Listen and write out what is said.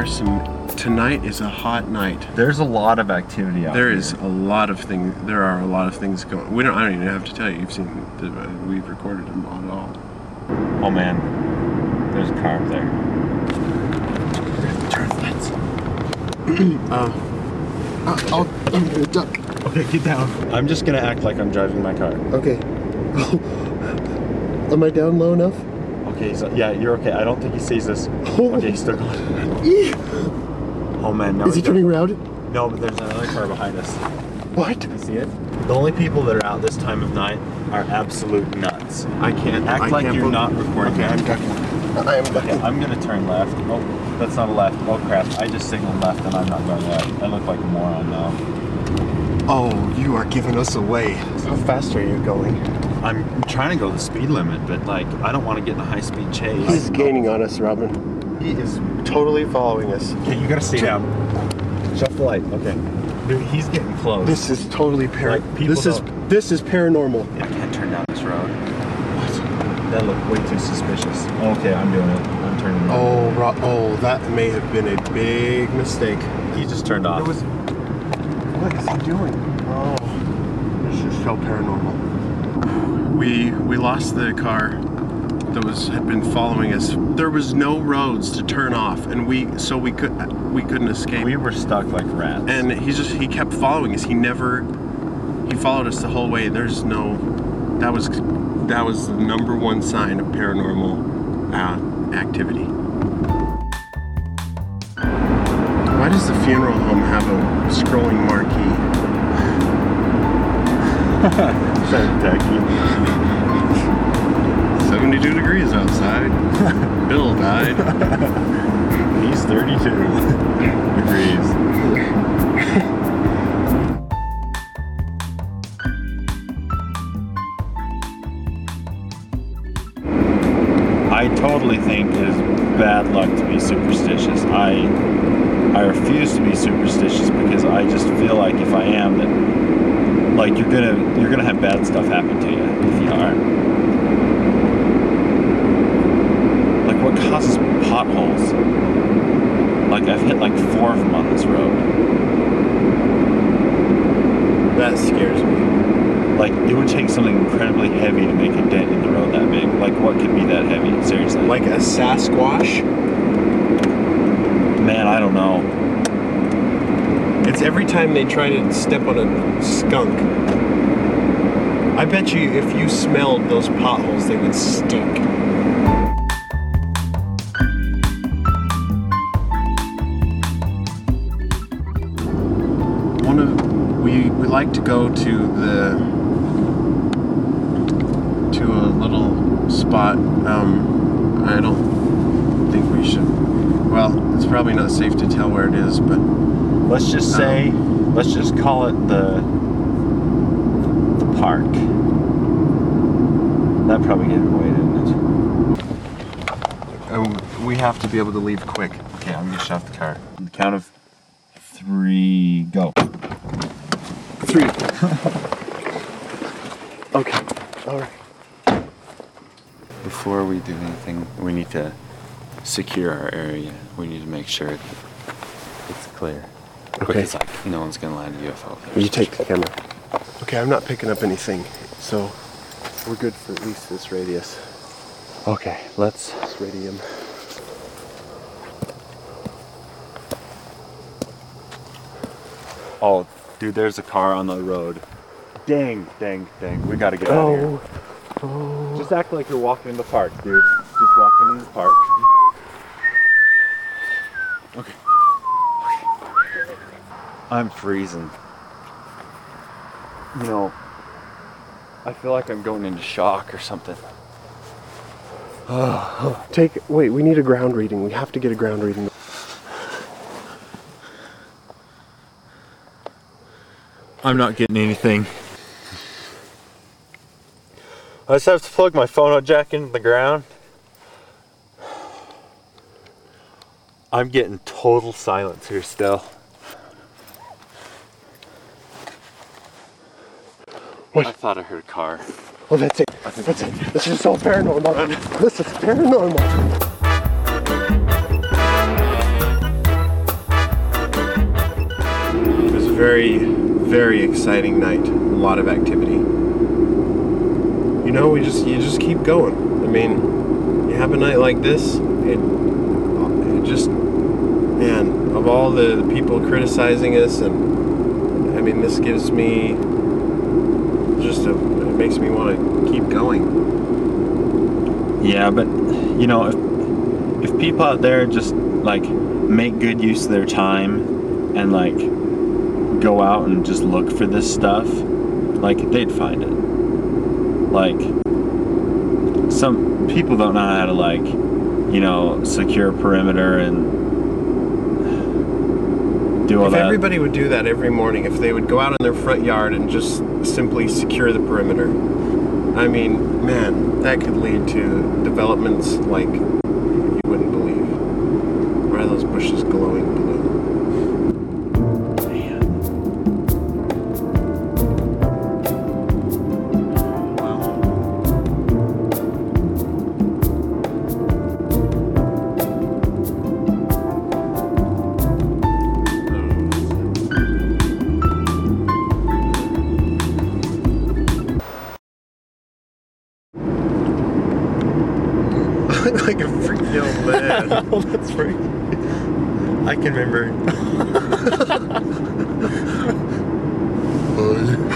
are some. Tonight is a hot night. There's a lot of activity out There here. is a lot of things. There are a lot of things going. We don't. I don't even have to tell you. You've seen. The, we've recorded them on all. Oh man, there's a car up there. Turn lights. uh, I'll, I'm gonna duck. Okay, get down. I'm just gonna act like I'm driving my car. Okay. Am I down low enough? Okay, so yeah, you're okay. I don't think he sees us. Oh. Okay, he's still going. Oh man, no. Is he turning around? No, but there's another car behind us. What? You see it? The only people that are out this time of night are absolute nuts. I can't. Act I like can't you're believe- not recording. Okay, I'm ducking. I am Okay, ducking. I'm gonna turn left. Oh, that's not a left. Oh crap! I just signaled left and I'm not going left. I look like a moron now. Oh, you are giving us away. How fast are you going? I'm trying to go the speed limit, but like I don't want to get in a high speed chase. He's gaining on us, Robin. He is totally following us. Okay, you gotta stay down. Shut the light. Okay. Dude, he's getting close. This is totally par. Like, people this is don't- this is paranormal. I can't turn down this road. What? That looked way too suspicious. Okay, I'm doing it. I'm turning. around. Oh, Ro- oh, that may have been a big mistake. he just turned off. It was. What is he doing? Oh, this is so paranormal. We we lost the car that was had been following us. There was no roads to turn off, and we so we could we couldn't escape. we were stuck like rats. and he just he kept following us. He never he followed us the whole way. There's no that was that was the number one sign of paranormal uh, activity. Why does the funeral home have a scrolling marquee? So tacky. 72 degrees outside. Bill died. He's 32 degrees. I totally think it is bad luck to be superstitious. I I refuse to be superstitious because I just feel like if I am that like you're gonna you're gonna have bad stuff happen to you if you aren't. Like what causes potholes? Like I've hit like four of them on this road. That scares me. Like it would take something incredibly heavy to make a dent in the road that big. Like what could be that heavy? Seriously. Like a Sasquatch? man, I don't know. It's every time they try to step on a skunk. I bet you if you smelled those potholes, they would stink. One of we we like to go to the to a little spot. Um, I don't think we should. Well, it's probably not safe to tell where it is, but Let's just say, let's just call it the the park. That probably gave it away, didn't it? um, we have to be able to leave quick. Okay, I'm gonna shut the car. On the count of three, go. Three. okay. All right. Before we do anything, we need to secure our area. We need to make sure it's clear. Okay. Because like no one's gonna land a UFO. You take the camera. Okay, I'm not picking up anything, so we're good for at least this radius. Okay, let's. This radium. Oh, dude, there's a car on the road. Dang, dang, dang. We gotta get out of here. Oh. oh. Just act like you're walking in the park, dude. Just walking in the park. Okay. I'm freezing. You know, I feel like I'm going into shock or something. Oh, Take. Wait, we need a ground reading. We have to get a ground reading. I'm not getting anything. I just have to plug my phono jack into the ground. I'm getting total silence here still. What? I thought I heard a car. Well, that's it. That's it. This is so paranormal. This is paranormal. It was a very, very exciting night. A lot of activity. You know, we just you just keep going. I mean, you have a night like this, it, it just, man, of all the people criticizing us, and I mean, this gives me just a it makes me want to keep going. Yeah, but you know, if if people out there just like make good use of their time and like go out and just look for this stuff, like they'd find it. Like some people don't know how to like, you know, secure perimeter and do all If that. everybody would do that every morning, if they would go out in their front yard and just simply secure the perimeter, I mean, man, that could lead to developments like like a freaky old man. oh, that's freaky. I can remember.